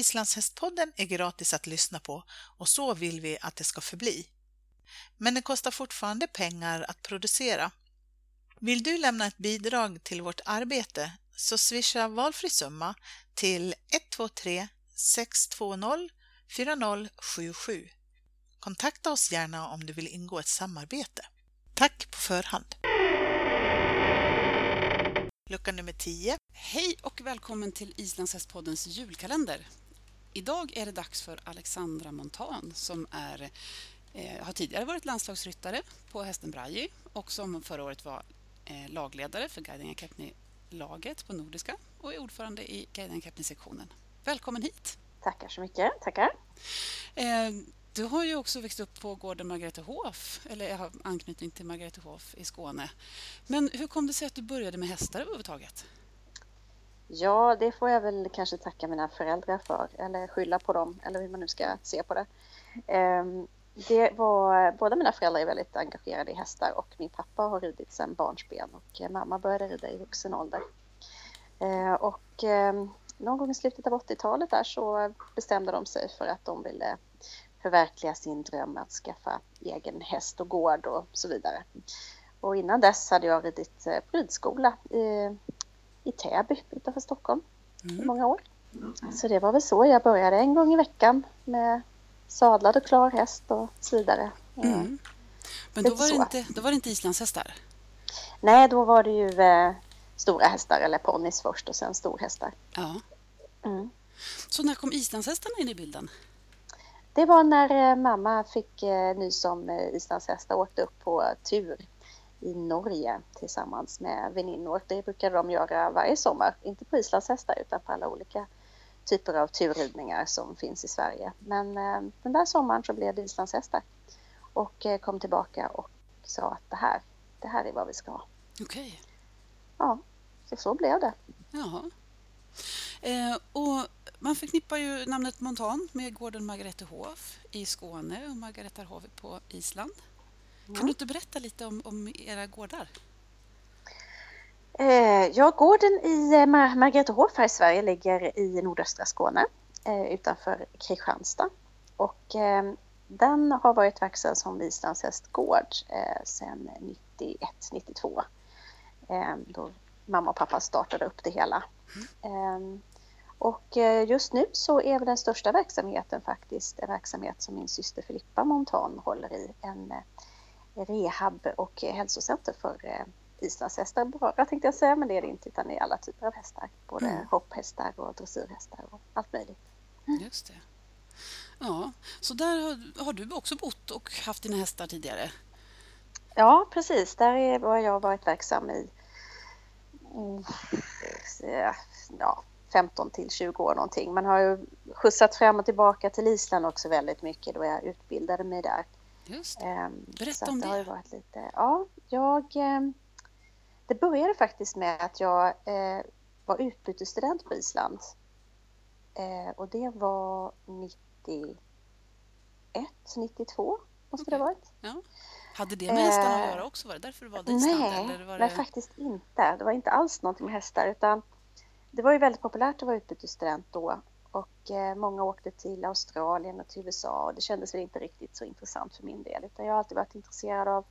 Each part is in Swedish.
Islandshästpodden är gratis att lyssna på och så vill vi att det ska förbli. Men det kostar fortfarande pengar att producera. Vill du lämna ett bidrag till vårt arbete så swisha valfri summa till 123 620 4077. Kontakta oss gärna om du vill ingå ett samarbete. Tack på förhand! Lucka nummer 10. Hej och välkommen till Islandshästpoddens julkalender. Idag är det dags för Alexandra Montan som är, eh, har tidigare varit landslagsryttare på hästen Braji och som förra året var eh, lagledare för Guiding Academy-laget på Nordiska och är ordförande i Guiding Academy-sektionen. Välkommen hit! Tackar så mycket, tackar! Eh, du har ju också växt upp på gården Margretehof, eller har anknytning till Margretehof i Skåne. Men hur kom det sig att du började med hästar överhuvudtaget? Ja, det får jag väl kanske tacka mina föräldrar för, eller skylla på dem, eller hur man nu ska se på det. Ehm, det var, båda mina föräldrar är väldigt engagerade i hästar och min pappa har ridit sedan barnsben och mamma började rida i vuxen ålder. Ehm, och ehm, någon gång i slutet av 80-talet där så bestämde de sig för att de ville förverkliga sin dröm att skaffa egen häst och gård och så vidare. Och innan dess hade jag ridit eh, på ridskola i, i Täby utanför Stockholm mm. i många år. Så det var väl så jag började en gång i veckan med sadlad och klar häst och så vidare. Mm. Men då var, det inte, då var det inte islandshästar? Nej, då var det ju eh, stora hästar eller ponnys först och sen storhästar. Ja. Mm. Så när kom islandshästarna in i bilden? Det var när eh, mamma fick eh, nys om eh, islandshästar och åkte upp på tur i Norge tillsammans med väninnor. Det brukade de göra varje sommar, inte på islandshästar utan på alla olika typer av turridningar som finns i Sverige. Men den där sommaren så blev det islandshästar och kom tillbaka och sa att det här, det här är vad vi ska ha. Okej. Okay. Ja, så så blev det. Jaha. Eh, och man förknippar ju namnet Montan med gården Margaretehof i Skåne och Margaretarhof på Island. Kan du inte berätta lite om, om era gårdar? Eh, ja, gården i eh, Margaretehof här i Sverige ligger i nordöstra Skåne eh, utanför Kristianstad. Och den har varit verksam som Islands hästgård sedan 91-92 eh, då mamma och pappa startade upp det hela. Mm. Och just nu så är väl den största verksamheten faktiskt en verksamhet som min syster Filippa Montan håller i. En rehab och hälsocenter för eh, islandshästar bara tänkte jag säga, men det är det inte utan det är alla typer av hästar. Både mm. hopphästar och dressyrhästar och allt möjligt. Mm. Just det. Ja, så där har, har, du också bott och haft dina hästar tidigare? Ja, precis. Där har jag varit verksam i mm, ja, 15 till 20 år någonting. Man har ju skjutsat fram och tillbaka till Island också väldigt mycket då jag utbildade mig där. Just det. Ehm, Berätta om det. Har varit lite, ja, jag, ehm, det började faktiskt med att jag eh, var utbytesstudent på Island. Eh, och det var 91, 92 måste okay. det ha varit. Ja. Hade det med hästarna att eh, göra också? Var det därför du valde Island? Nej, eller var det... nej, faktiskt inte. Det var inte alls någonting med hästar utan det var ju väldigt populärt att vara utbytesstudent då och eh, många åkte till Australien och till USA och det kändes väl inte riktigt så intressant för min del utan jag har alltid varit intresserad av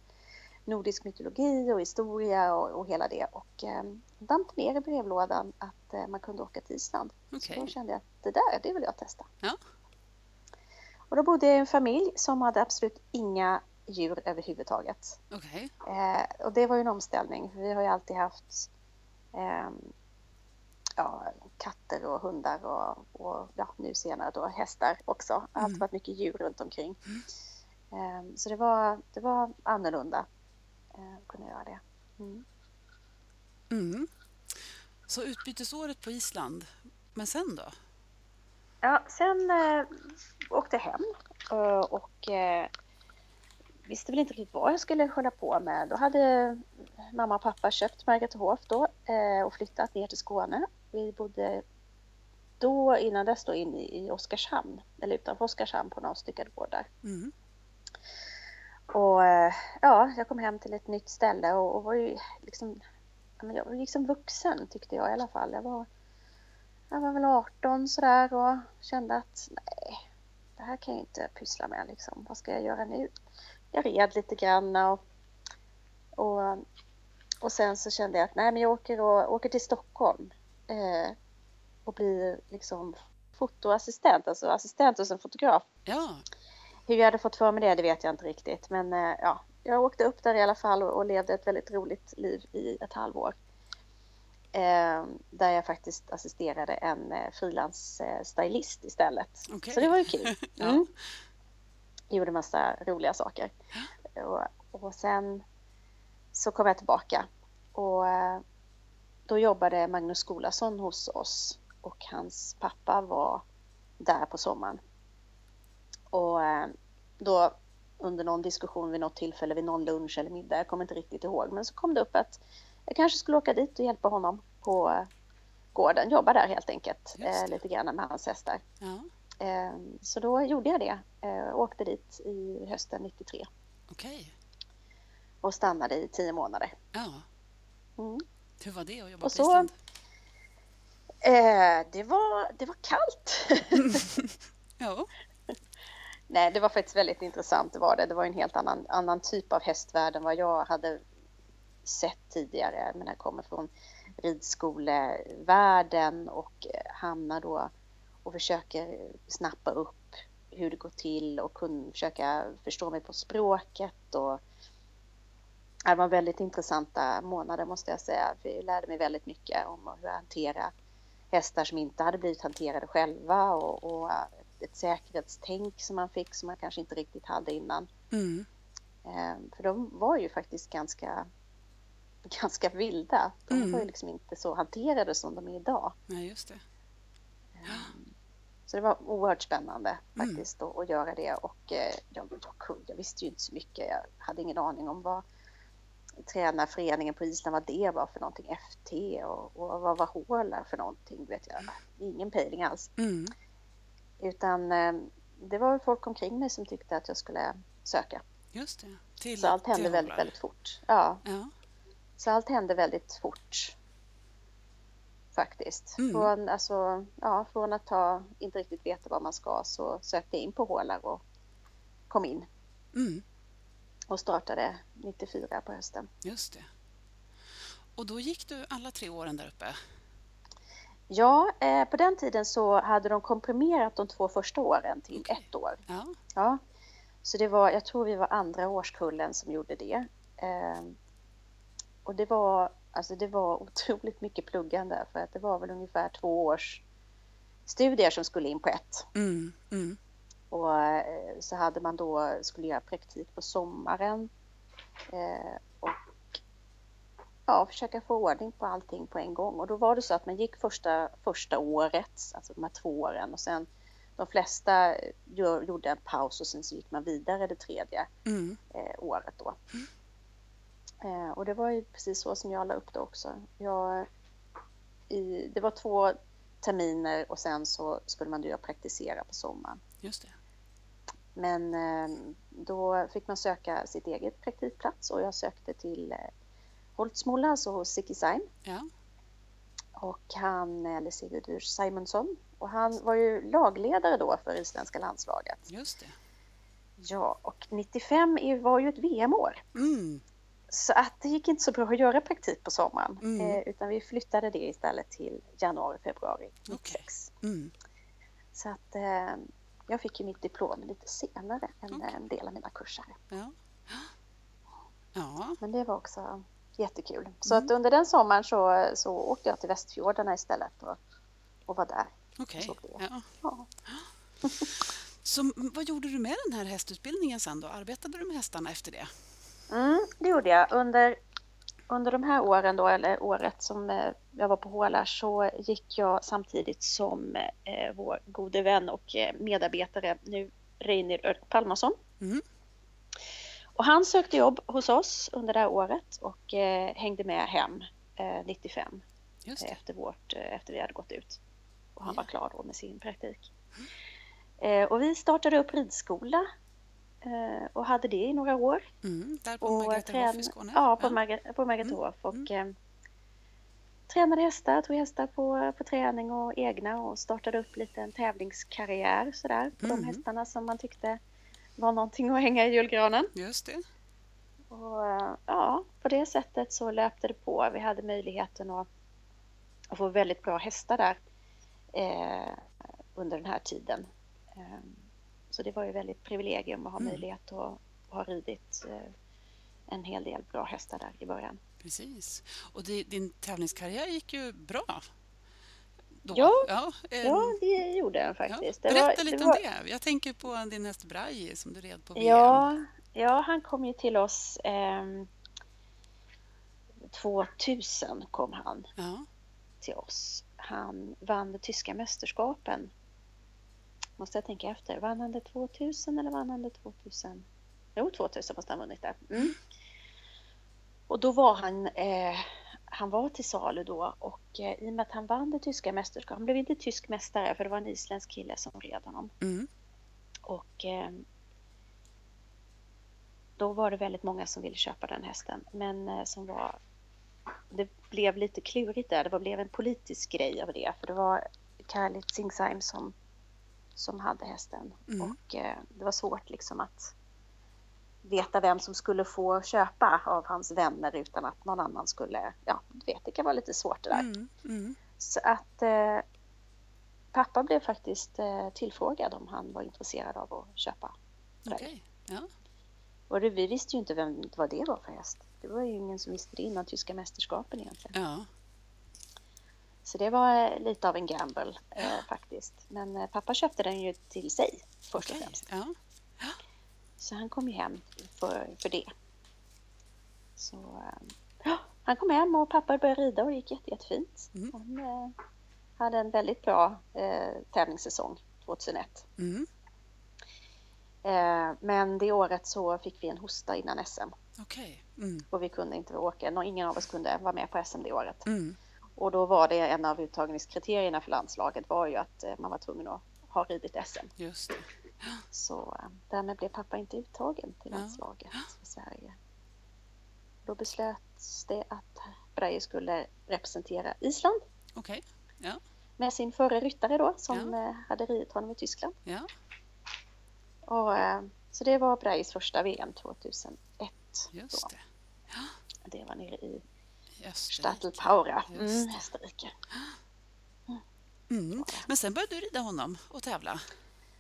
nordisk mytologi och historia och, och hela det och eh, damp ner i brevlådan att eh, man kunde åka till Island. Okay. Så då kände jag att det där, det vill jag testa. Ja. Och då bodde jag i en familj som hade absolut inga djur överhuvudtaget. Okay. Eh, och det var ju en omställning vi har ju alltid haft eh, ja, katter och hundar och, och ja, nu senare då hästar också. Mm. varit mycket djur runt omkring. Mm. Um, så det var, det var annorlunda uh, att kunna göra det. Mm. Mm. Så utbytesåret på Island, men sen då? Ja, sen uh, åkte jag hem uh, och uh, visste väl inte riktigt vad jag skulle hålla på med. Då hade mamma och pappa köpt Margaretehof då och flyttat ner till Skåne vi bodde då innan dess då inne i Oskarshamn, eller utanför Oskarshamn på några stycken gårdar. Mm. Och eh, ja, jag kom hem till ett nytt ställe och, och var ju liksom, jag var liksom vuxen tyckte jag i alla fall. Jag var jag var väl 18 sådär och kände att nej, det här kan jag inte pyssla med liksom. Vad ska jag göra nu? Jag red lite grann och, och, och sen så kände jag att nej, men jag åker, och, åker till Stockholm eh, och blir liksom fotoassistent, alltså assistent hos en fotograf. Ja, Hur jag hade fått för mig det, det vet jag inte riktigt. Men eh, ja, jag åkte upp där i alla fall och, och levde ett väldigt roligt liv i ett halvår. Eh, där jag faktiskt assisterade en eh, frilansstylist istället. Okej. Så det var ju kul. Ja. Mm. Gjorde massa roliga saker. Och, och sen så kom jag tillbaka och eh, då jobbade Magnus Skolason hos oss och hans pappa var där på sommaren. Och eh, då under någon diskussion vid något tillfälle, vid någon lunch eller middag, jag kommer inte riktigt ihåg, men så kom det upp att jag kanske skulle åka dit och hjälpa honom på eh, gården, jobba där helt enkelt, eh, lite grann med hans hästar. ja. Eh, Så då gjorde jag det, eh, åkte dit i hösten 93 okej. och stannade i tio månader. Ja. Mm. Hur var det att jobba Och på så- Island? Eh, det, var, det var kallt. Ja, Nej, det var faktiskt väldigt intressant. Det var det. Det var en helt annan, annan typ av hästvärld än vad jag hade sett tidigare. Men jag kommer från ridskolevärlden och eh, hamnar då och försöker snappa upp hur det går till och kunna försöka förstå mig på språket. Och det var väldigt intressanta månader måste jag säga. Jag lärde mig väldigt mycket om hur att hantera hästar som inte hade blivit hanterade själva och, och ett säkerhetstänk som man fick som man kanske inte riktigt hade innan. mm. Eh, för de var ju faktiskt ganska, ganska vilda. De Mm. var ju liksom inte så hanterade som de är idag. ja just det. Så det var oerhört spännande Mm. faktiskt att, att göra det. Och eh, jag, jag, jag visste ju inte så mycket. Jag hade ingen aning om vad tränarföreningen på Island, vad det var för någonting. FT och, och vad var hålar för någonting. Vet jag. Ingen pejling alls. Mm. Utan eh, det var folk omkring mig som tyckte att jag skulle söka. Just det. Till, Så allt hände väldigt, väldigt fort. Ja, Ja. så allt hände väldigt fort. Faktiskt. Mm. Från, alltså, ja, från att ha, inte riktigt veta vad man ska så sökte jag in på hålar och kom in Mm. Och startade 94 på hösten. Just det. Och då gick du alla tre åren där uppe? Ja, eh, på den tiden så hade de komprimerat de två första åren till Okej. ett år. Ja. Ja, så det var, jag tror vi var andra årskullen som gjorde det. Eh, och det var, alltså det var otroligt mycket pluggande för att det var väl ungefär två års studier som skulle in på ett. Mm. Mm. Och eh, så hade man då, skulle göra praktik på sommaren eh, och ja, försöka få ordning på allting på en gång. Och då var det så att man gick första, första året, alltså de här två åren och sen de flesta gör, gjorde en paus och sen så gick man vidare det tredje Mm. eh, året då. Eh, och det var ju precis så som jag la upp det också. Jag, i, det var två terminer och sen så skulle man då praktisera på sommaren. Just det. Men eh, då fick man söka sitt eget praktikplats och jag sökte till eh, Holtsmola, alltså hos Siki Saim. Ja. Och han, eller Sigurdur Simonsson, och han var ju lagledare då för isländska landslaget. Just det. Ja, och 95 är- var ju ett VM-år. Mm. Så att det gick inte så bra att göra praktik på sommaren. Mm. Eh, utan vi flyttade det istället till januari, februari 96. Mm. Så att jag fick ju mitt diplom lite senare än Okej. en del av mina kursare. Ja. Ja. Men det var också jättekul. Så att under den sommaren så, så åkte jag till Västfjordarna istället och, och var där. Okej. Det. Ja. Ja. Så vad gjorde du med den här hästutbildningen sen då? Arbetade du med hästarna efter det? Mm, det gjorde jag. Under, under de här åren då, eller året som eh, jag var på Hålar så gick jag samtidigt som eh, vår gode vän och eh, medarbetare nu Reiner Örk Palmason. Mm. Och han sökte jobb hos oss under det här året och eh, hängde med hem eh, 95 Just eh, efter, vårt, efter vi hade gått ut. Och han Ja. var klar då med sin praktik. Eh, och vi startade upp ridskola och hade det i några år. Mm. Där på Och Margaretehof i Skåne? Ja, på, ja. Marga- på Margaretehof. Mm, Och, eh, tränade hästar, tog hästar på, på träning och egna och startade upp lite en tävlingskarriär sådär på Mm. de hästarna som man tyckte var någonting att hänga i julgranen. Just det. Och eh, ja, på det sättet så löpte det på. Vi hade möjligheten att, att få väldigt bra hästar där eh, under den här tiden. Eh, så det var ju väldigt privilegium att ha Mm. möjlighet att, att ha ridit eh, en hel del bra hästar där i början. Precis. Och det, din tävlingskarriär gick ju bra. Då. Ja. ja, eh, Ja, det gjorde den ja. faktiskt. Det Berätta var- lite det om var- det. Jag tänker på din häst Braje som du red på VM. Ja, ja, han kom ju till oss ehm, 2000 kom han Ja. till oss. Han vann de tyska mästerskapen. Måste jag tänka efter. Vann han det 2000 eller vann han det 2000? Jo, 2000 måste han ha vunnit det. Mm. Och då var han, eh, han var till salu då och eh, i och med att han vann det tyska mästerskapet, han blev inte tysk mästare för det var en isländsk kille som red honom. Mm. Och eh, då var det väldigt många som ville köpa den hästen. Men eh, som var... Det blev lite klurigt där. Det var- blev en politisk grej av det. För det var Khalid Singsheim som, som hade hästen. Mm. Och eh, det var svårt liksom att veta vem som skulle få köpa av hans vänner utan att någon annan skulle... Ja, du vet, det kan vara lite svårt det där. Mm. Mm. Så att eh, pappa blev faktiskt eh, tillfrågad om han var intresserad av att köpa. Okej. Ja. Och det, vi visste ju inte vem, vad det var för häst. Det var ju ingen som visste det innan tyska mästerskapen egentligen. ja. Så det var eh, lite av en gamble eh, faktiskt. Men eh, pappa köpte den ju till sig först och Okej. främst. Ja. Så han kom ju hem för, för det. Så eh, han kom hem och pappa började rida och det gick jätte, jättefint. Mm. Han eh, hade en väldigt bra eh, tävlingssäsong 2001. Mm. Men det året så fick vi en hosta innan SM Okej. Mm. och vi kunde inte åka. Ingen av oss kunde vara med på SM det året. Mm. Och då var det en av uttagningskriterierna för landslaget var ju att eh, man var tvungen att ha ridit SM. Just det. Så eh, därmed blev pappa inte uttagen till Ja. landslaget för Sverige. Då beslöts det att Braje skulle representera Island Okej. med sin förre ryttare då som Ja. eh, hade ridit honom i Tyskland. Ja. Och, så det var Brajes första VM 2001. Just då. det. Det var nere i Just mm. Österrike. Mm. Men sen började du rida honom och tävla.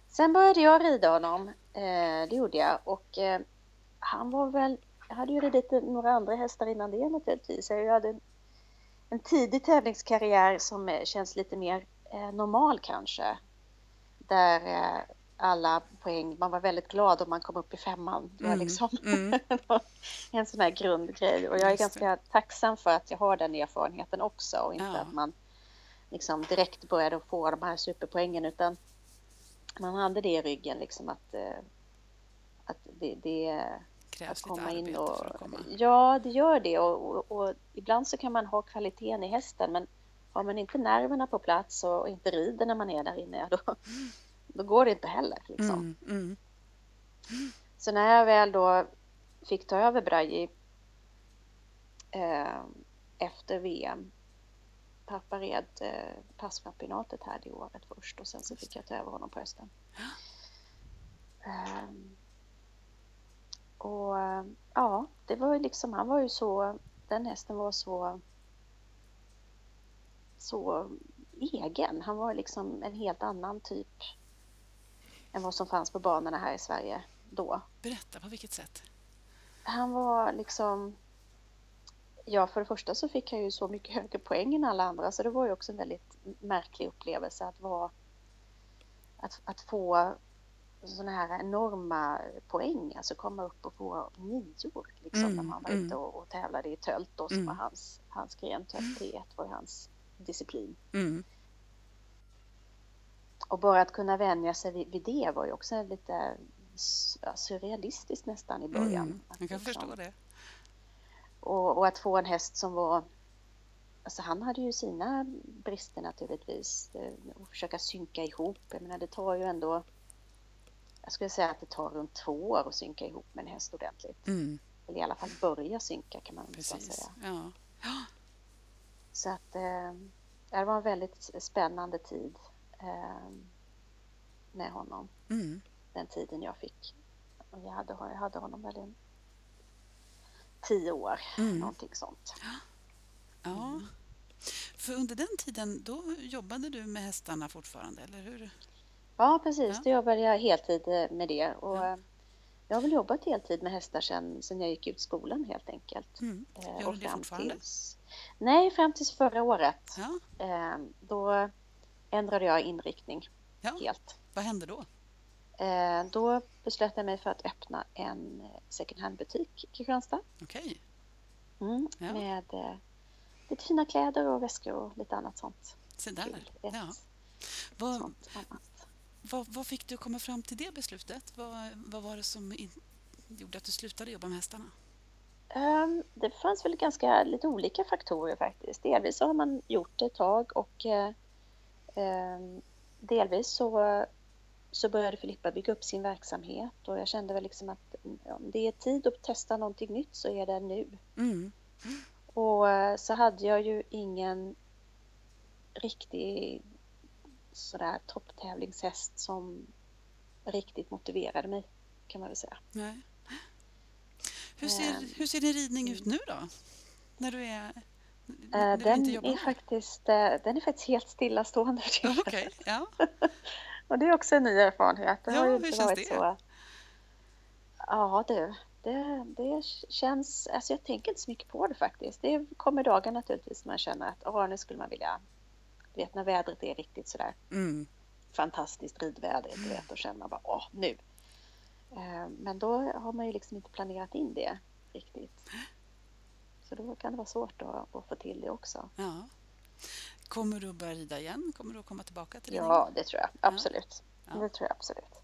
Sen började jag rida honom, eh, det gjorde jag. Och eh, han var väl, jag hade ju ridit några andra hästar innan det naturligtvis. Jag hade en, en tidig tävlingskarriär som eh, känns lite mer normal kanske. Där alla poäng, man var väldigt glad om man kom upp i femman. Det var Mm, liksom mm. en sån här grundgrej. Och jag är Just det. ganska tacksam för att jag har den erfarenheten också och inte Ja. att man liksom direkt började få de här superpoängen utan man hade det i ryggen liksom att, eh, att det, det Krävs att komma in och... för att komma. Ja, det gör det och, och, och ibland så kan man ha kvaliteten i hästen men har man inte nerverna på plats och, och inte rider när man är där inne, då, då går det inte heller. Liksom. Mm. Mm. Så när jag väl då fick ta över Braji eh, efter VM Pappa red eh, passchampionatet här det året först och sen så fick jag ta över honom på hösten. Ehm, och eh, ja, det var ju liksom, han var ju så, den hästen var så så egen. Han var liksom en helt annan typ än vad som fanns på banorna här i Sverige då. Berätta, på vilket sätt? Han var liksom... Ja, för det första så fick han ju så mycket högre poäng än alla andra så det var ju också en väldigt märklig upplevelse att vara... Att, att få sådana här enorma poäng, alltså komma upp och få nior liksom Mm, när man var mm. ute och, och tävlade i tölt då som Mm. var hans, hans gren. Tölt 3 var hans disciplin. Mm. Och bara att kunna vänja sig vid, vid det var ju också lite surrealistiskt nästan i början. Mm. Jag kan liksom- förstå det. Och, och att få en häst som var... Alltså han hade ju sina brister naturligtvis. Det- Att försöka synka ihop. Jag menar det tar ju ändå... Jag skulle säga att det tar runt två år att synka ihop med en häst ordentligt. Mm. Eller i alla fall börja synka kan man Precis. säga. Ja. Så att eh, det var en väldigt spännande tid eh, med honom. Mm. Den tiden jag fick. Jag, hade, jag hade honom väl i tio år, Mm. någonting sånt. Ja. För under den tiden, då jobbade du med hästarna fortfarande, eller hur? Ja, precis. Ja. Då jobbade jag heltid eh, med det. Och Ja. eh, Jag har väl jobbat heltid med hästar sedan, sedan jag gick ut skolan helt enkelt. Mm. Eh, Gör du det fortfarande? tills- Nej, fram tills förra året. Ja. Eh, Då ändrade jag inriktning ja. helt. Vad hände då? Eh, Då beslöt jag mig för att öppna en eh, second hand-butik i Kristianstad. Okej. Mm, Ja. Med eh, lite fina kläder och väskor och lite annat sånt. Se där. Ja. Vad, vad, vad fick du komma fram till det beslutet? Vad, vad var det som in, gjorde att du slutade jobba med hästarna? Ehm, Det fanns väl ganska lite olika faktorer faktiskt. Delvis har man gjort det ett tag och eh, delvis så, så började Filippa bygga upp sin verksamhet och jag kände väl liksom att om det är tid att testa någonting nytt så är det nu. Mm. Och eh, så hade jag ju ingen riktig sådär topptävlingshäst som riktigt motiverade mig kan man väl säga. Nej. Hur ser, Ehm. hur ser din ridning ut nu då? När du är... Eh, När Den är, faktiskt, eh, den är faktiskt helt stillastående. Ja. Okej, ja. Och det är också en ny erfarenhet. Det Ja, har ju inte varit det? så. Ja du, det, det känns... Alltså jag tänker inte så mycket på det faktiskt. Det kommer dagar naturligtvis när man känner att åh, nu skulle man vilja... Du vet när vädret är riktigt sådär Mm. fantastiskt ridväder, du vet, då känner bara åh, nu. Eh, Men då har man ju liksom inte planerat in det riktigt. Så då kan det vara svårt att, att få till det också. ja. Kommer du att börja rida igen? Kommer du att komma tillbaka till ridning? Ja, det tror jag absolut. Ja. Det tror jag absolut.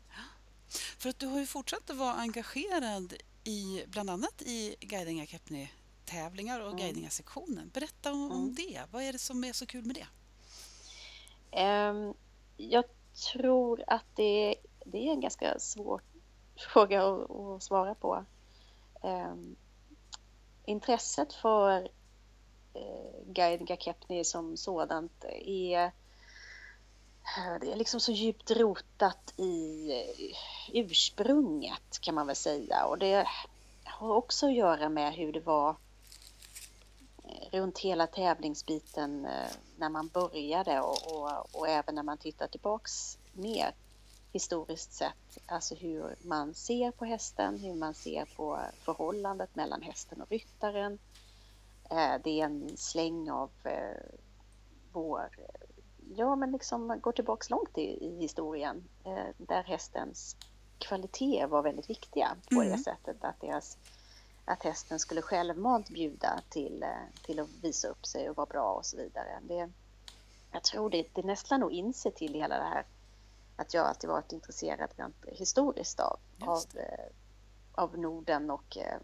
För att du har ju fortsatt att vara engagerad i bland annat i Guidinga tävlingar och Mm. Guidinga-sektionen. Berätta om, Mm. det. Vad är det som är så kul med det? Ehm, Jag tror att det, det är en ganska svår fråga att, att svara på. Ehm, Intresset för eh, Gakepni som sådant är, eh, det är liksom så djupt rotat i eh, ursprunget kan man väl säga. Och det har också att göra med hur det var eh, runt hela tävlingsbiten när man började och, och, och även när man tittar tillbaks mer historiskt sett, alltså hur man ser på hästen, hur man ser på förhållandet mellan hästen och ryttaren. Eh, Det är en släng av eh, vår, ja men liksom går tillbaks långt i, i historien eh, där hästens kvaliteter var väldigt viktiga på Mm. det sättet att deras att hästen skulle självmant bjuda till, till att visa upp sig och vara bra och så vidare. Det, jag tror det, det nästlar nog in sig till hela det här att jag alltid varit intresserad rent historiskt av, av, eh, av Norden och eh,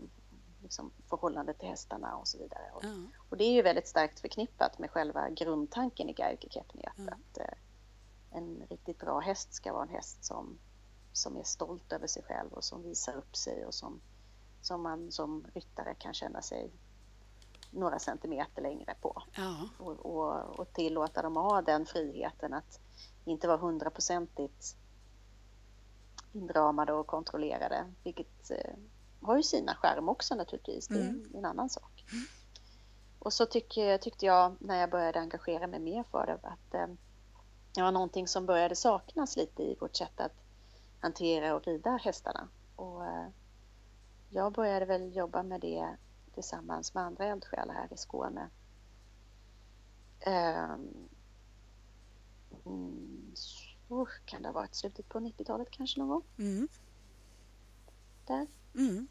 liksom förhållandet till hästarna och så vidare. Och, Ja. och det är ju väldigt starkt förknippat med själva grundtanken i Geikekepni att, Mm. att eh, en riktigt bra häst ska vara en häst som, som är stolt över sig själv och som visar upp sig och som, som man som ryttare kan känna sig några centimeter längre på ja. och, och, och tillåta dem att ha den friheten att inte vara hundraprocentigt inramade och kontrollerade, vilket eh, har ju sina skärm också naturligtvis. Det är Mm. en annan sak. Och så tycker, tyckte jag när jag började engagera mig mer för det att eh, det var någonting som började saknas lite i vårt sätt att hantera och rida hästarna. Och eh, jag började väl jobba med det tillsammans med andra eldsjälar här i Skåne. Så kan det ha varit slutet på 90-talet kanske någon gång Mm. där. Mm.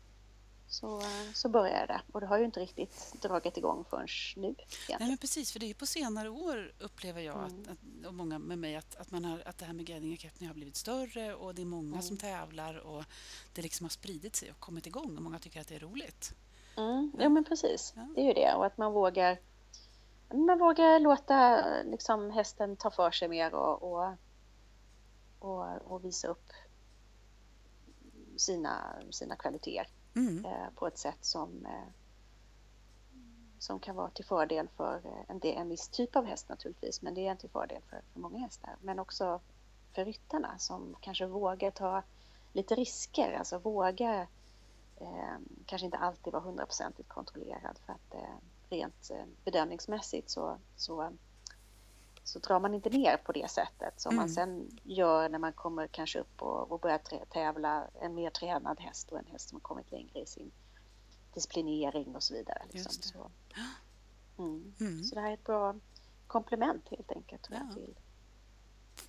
Så, eh, så började det och det har ju inte riktigt dragit igång förrän nu. Nej, egentligen. men precis, för det är på senare år upplever jag Mm. att, att, och många med mig att, att, man har, att det här med Guidinga Kepni har blivit större och det är många Mm. som tävlar och det liksom har spridit sig och kommit igång och många tycker att det är roligt. Mm, ja men precis, Ja. det är ju det och att man vågar man vågar låta liksom, hästen ta för sig mer och, och, och, och visa upp sina, sina kvaliteter Mm. eh, på ett sätt som, eh, som kan vara till fördel för eh, en, del, en viss typ av häst naturligtvis, men det är en till fördel för, för många hästar. Men också för ryttarna som kanske vågar ta lite risker, alltså vågar eh, kanske inte alltid vara hundraprocentigt kontrollerad för att eh, rent eh, bedömningsmässigt så, så, så drar man inte ner på det sättet som mm. man sen gör när man kommer kanske upp och, och börjar tävla en mer tränad häst och en häst som har kommit längre i sin disciplinering och så vidare. Liksom. Så. Mm. Mm. så det här är ett bra komplement helt enkelt tror jag, till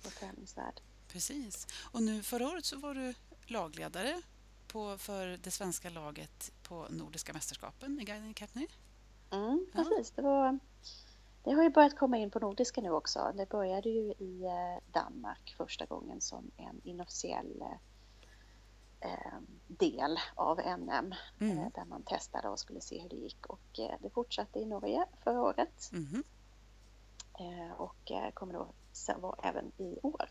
vår tävlingsvärld. Precis. Och nu förra året så var du lagledare på, för det svenska laget på Nordiska mästerskapen i Guiding Academy. Mm, precis. Det, var, det har ju börjat komma in på nordiska nu också. Det började ju i eh, Danmark första gången som en inofficiell eh, del av NM mm. Eh, där man testade och skulle se hur det gick och det fortsatte i Norge förra året. Mm. Och kommer då vara även i år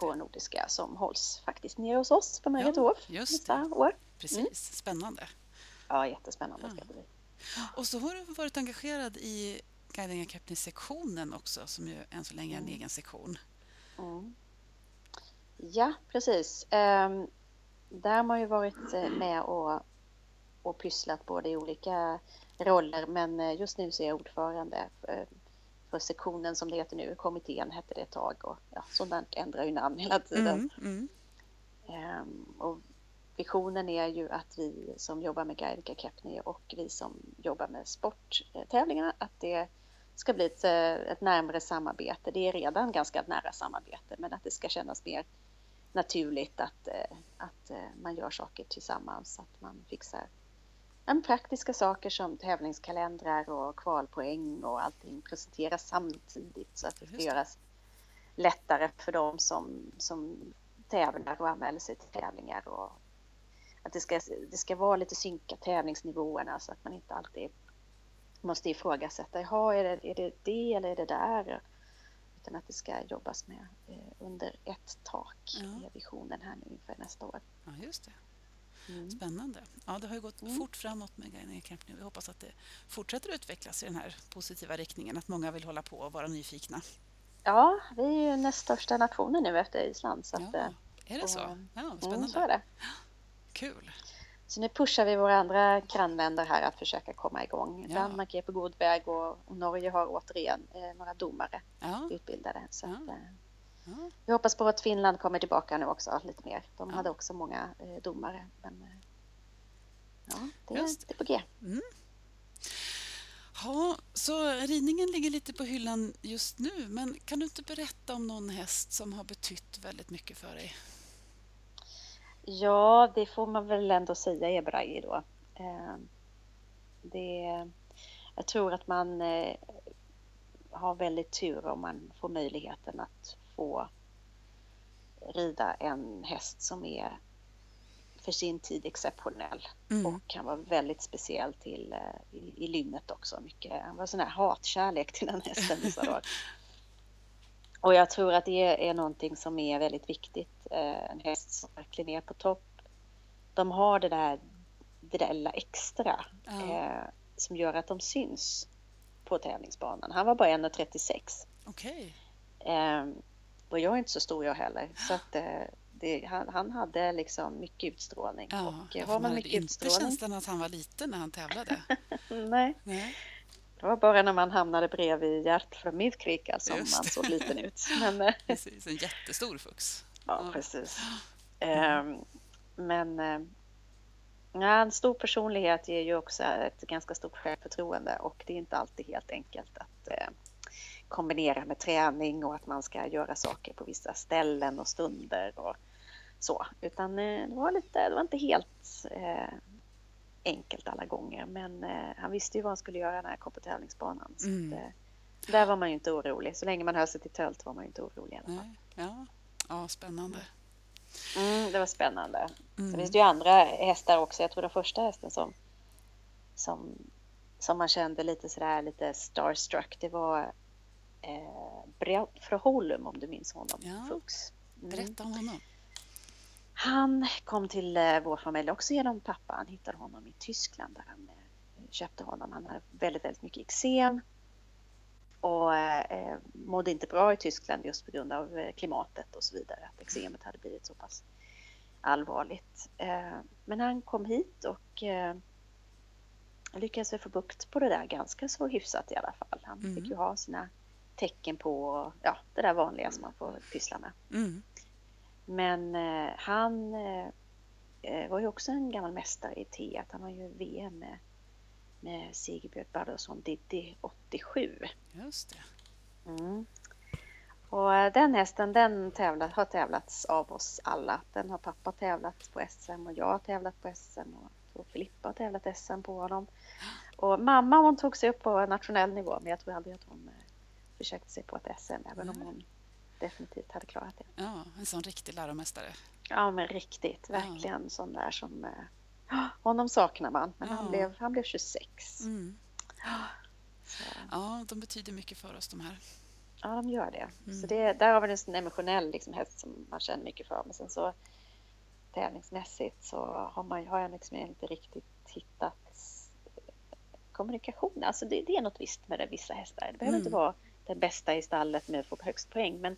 på Nordiska som hålls faktiskt nere hos oss på Mariatorp ja, nästa år. Precis, mm. spännande. Ja, jättespännande ska det bli. Och så har du varit engagerad i Guiding Academy-sektionen också som ju än så länge är en mm. egen sektion. Mm. Ja, precis. Um, där har man ju varit eh, med och, och pysslat både i olika roller men eh, just nu så är jag ordförande för, för sektionen som det heter nu. Kommittén hette det ett tag och ja, sådant ändrar ju namn hela tiden. Mm. Um, och visionen är ju att vi som jobbar med Gaelica Kepney och vi som jobbar med sporttävlingarna, att det ska bli ett, ett närmare samarbete. Det är redan ganska nära samarbete, men att det ska kännas mer naturligt att, att man gör saker tillsammans, att man fixar en praktiska saker som tävlingskalendrar och kvalpoäng och allting presenteras samtidigt så att det ska göras lättare för dem som, som tävlar och anmäler sig till tävlingar och att det ska, det ska vara lite synka tävlingsnivåerna så att man inte alltid måste ifrågasätta, jaha, är det, är det det eller är det där? Utan att det ska jobbas med eh, under ett tak, ja. är visionen här nu inför nästa år. Ja, just det. Mm. Spännande. Ja, det har ju gått mm. fort framåt med Guiding Camp nu. Vi hoppas att det fortsätter utvecklas i den här positiva riktningen, att många vill hålla på och vara nyfikna. Ja, vi är ju näst största nationen nu efter Island. Så ja, att, är det och, så? Ja, spännande. Mm, så är det. Kul. Så nu pushar vi våra andra grannländer här att försöka komma igång. Ja. Danmark är på god väg och, och Norge har återigen eh, några domare ja. utbildade. Så ja. Att, eh, ja. Vi hoppas på att Finland kommer tillbaka nu också lite mer. De hade också många eh, domare. Men, eh, ja, det, Just. det är på G. Mm. Ja, så ridningen ligger lite på hyllan just nu. Men kan du inte berätta om någon häst som har betytt väldigt mycket för dig? Ja, det får man väl ändå säga är Bragi då. Eh, det, jag tror att man eh, har väldigt tur om man får möjligheten att få rida en häst som är för sin tid exceptionell mm. och kan vara väldigt speciell till, eh, i, i lynnet också. Mycket, han var sån här hatkärlek till den hästen vissa dagar. Och jag tror att det är någonting som är väldigt viktigt. Eh, en häst som verkligen är på topp. De har det där, det där lilla extra ja. eh, som gör att de syns på tävlingsbanan. Han var bara 1,36. Okej. Okay. Eh, och jag är inte så stor jag heller. Så att, eh, det, han, han, hade liksom mycket utstrålning. Ja, och har man mycket inte utstrålning... känslan att han var liten när han tävlade. Nej. Nej. Det var bara när man hamnade bredvid Gert från Midkrika som man såg liten ut. Men, eh, precis, en jättestor fux. Ja, precis. Mm. Men eh, ja, en stor personlighet ger ju också ett ganska stort självförtroende och det är inte alltid helt enkelt att eh, kombinera med träning och att man ska göra saker på vissa ställen och stunder och så. Utan det var, lite, det var inte helt enkelt alla gånger. Men eh, han visste ju vad han skulle göra när han kom på tävlingsbanan. Så mm. att, eh, där var man ju inte orolig. Så länge man höll sig till tölt var man ju inte orolig i alla fall. Ja, ja spännande. Mm, det var spännande. Mm. Sen finns det ju andra hästar också. Jag tror den första hästen som, som, som man kände lite sådär lite starstruck, det var eh, Froholm om du minns honom. Ja. Fux. Mm. Berätta om honom. Han kom till eh, vår familj också genom pappa. Han hittade honom i Tyskland där han köpte honom. Han hade väldigt, väldigt mycket eksem och eh, mådde inte bra i Tyskland just på grund av eh, klimatet och så vidare. Att eksemet hade blivit så pass allvarligt. Eh, men han kom hit och eh, lyckades få bukt på det där ganska så hyfsat i alla fall. Han mm. fick ju ha sina tecken på ja, det där vanliga som man får pyssla med. Mm. Men eh, han eh, eh, var ju också en gammal mästare i T1. Han var ju VM med, med Sigebjörn Bardarsson Diddy 87. Just det. Mm. Och eh, den hästen den tävlat, har tävlats av oss alla. Den har pappa tävlat på SM och jag har tävlat på SM och Filippa har tävlat SM på honom. Och mamma hon tog sig upp på nationell nivå men jag tror aldrig att hon eh, försökte sig på ett SM även om hon definitivt hade klarat det. Ja, en sån riktig läromästare. Ja, men riktigt. Verkligen ja. sån där som... Eh, honom saknar man, men ja. han, blev, han blev 26. Mm. Ja, de betyder mycket för oss de här. Ja, de gör det. Mm. Så det, där har vi en sån emotionell liksom, häst som man känner mycket för. Men sen så tävlingsmässigt så har, man, har jag liksom inte riktigt hittat kommunikation. Alltså det, det är något visst med det, vissa hästar. Det behöver mm. inte vara den bästa i stallet med att få högst poäng, men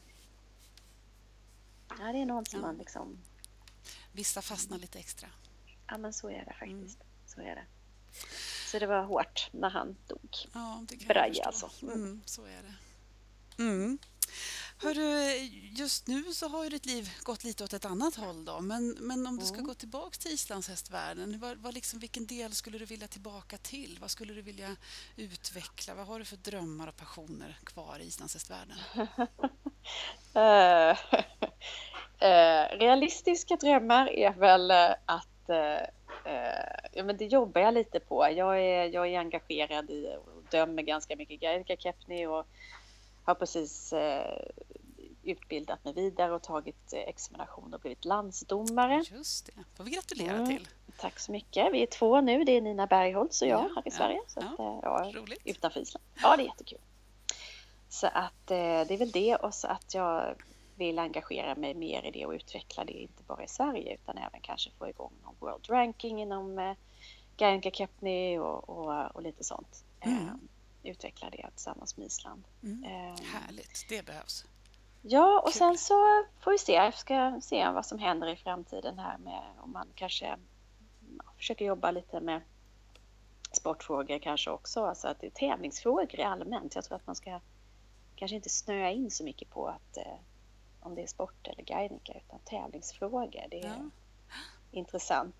ja, det är någon som ja. man liksom... Vissa fastnar lite extra. Ja, men så är det faktiskt. Mm. Så är det. Så det var hårt när han dog. Ja, det kan Braj alltså. Mm. mm. så är det. Mm. Hörru, just nu så har ju ditt liv gått lite åt ett annat håll då. Men, men om du ska mm. gå tillbaka till islandshästvärlden, vad, vad liksom, vilken del skulle du vilja tillbaka till? Vad skulle du vilja utveckla? Vad har du för drömmar och passioner kvar i islandshästvärlden? uh, uh, realistiska drömmar är väl att uh, ja, men det jobbar jag lite på. Jag är, jag är engagerad i och dömer ganska mycket Gaelka Kepni och har precis eh, utbildat mig vidare och tagit eh, examination och blivit landsdomare. Just det, får vi gratulera mm. till. Tack så mycket. Vi är två nu. Det är Nina Bergholtz och jag ja, här i Sverige. Så ja, att, eh, ja, roligt. Utanför Island. Ja, det är jättekul. Så att det är väl det och så att jag vill engagera mig mer i det och utveckla det, inte bara i Sverige utan även kanske få igång någon World Ranking inom eh, Gaenka Kepni och, och, och, lite sånt. Mm utveckla det tillsammans med Island. Mm. Eh, Härligt, det behövs. Ja, och Kul. sen så får vi se. Jag ska se vad som händer i framtiden här med om man kanske ja, försöker jobba lite med sportfrågor kanske också. Alltså att det är tävlingsfrågor allmänt. Jag tror att man ska kanske inte snöa in så mycket på att eh, om det är sport eller guidningar utan tävlingsfrågor. Det är ja. intressant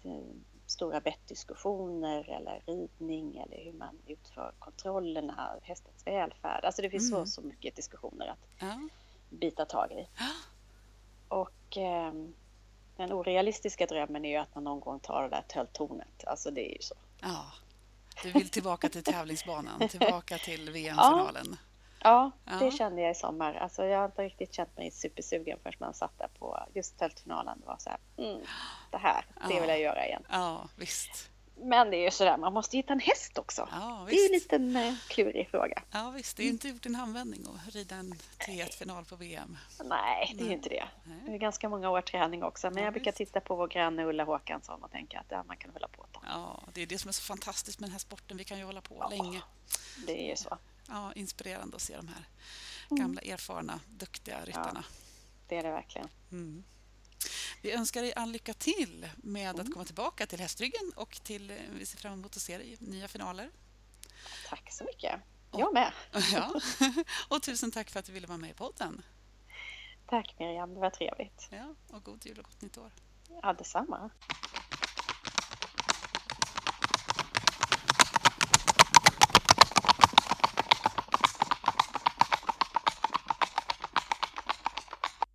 stora bettdiskussioner eller ridning eller hur man utför kontrollerna, hästens välfärd. Alltså det finns mm. så, så mycket diskussioner att ja. bita tag i. Och eh, den orealistiska drömmen är ju att man någon gång tar det där tölltornet. Alltså det är ju så. Ja, du vill tillbaka till tävlingsbanan, tillbaka till VM-finalen. Ja. Ja, det kände jag i sommar. Alltså, jag har inte riktigt känt mig supersugen förrän man satt där på just tältfinalen. Det var så här, mm, det här, det vill jag göra igen. Ja, visst. Men det är ju sådär, man måste hitta en häst också. Ja, det är en liten eh, klurig fråga. Ja, visst. Det är inte gjort en handvändning att rida en T1-final på VM. Nej, det är inte det. Nej. Det är ganska många år träning också. Men ja, jag brukar visst. titta på vår granne Ulla Håkansson och tänka att ja, man kan hålla på ett tag. Ja, det är det som är så fantastiskt med den här sporten. Vi kan ju hålla på ja, länge. Det är ju så ja, inspirerande att se de här mm. gamla, erfarna, duktiga ryttarna. Ja, det är det verkligen. Mm. Vi önskar dig all lycka till med mm. att komma tillbaka till hästryggen och till, eh, vi ser fram emot att se dig i nya finaler. Tack så mycket. Jag med. Ja. Och tusen tack för att du ville vara med i podden. Tack Miriam, det var trevligt. Ja, och god jul och gott nytt år. Ja, detsamma.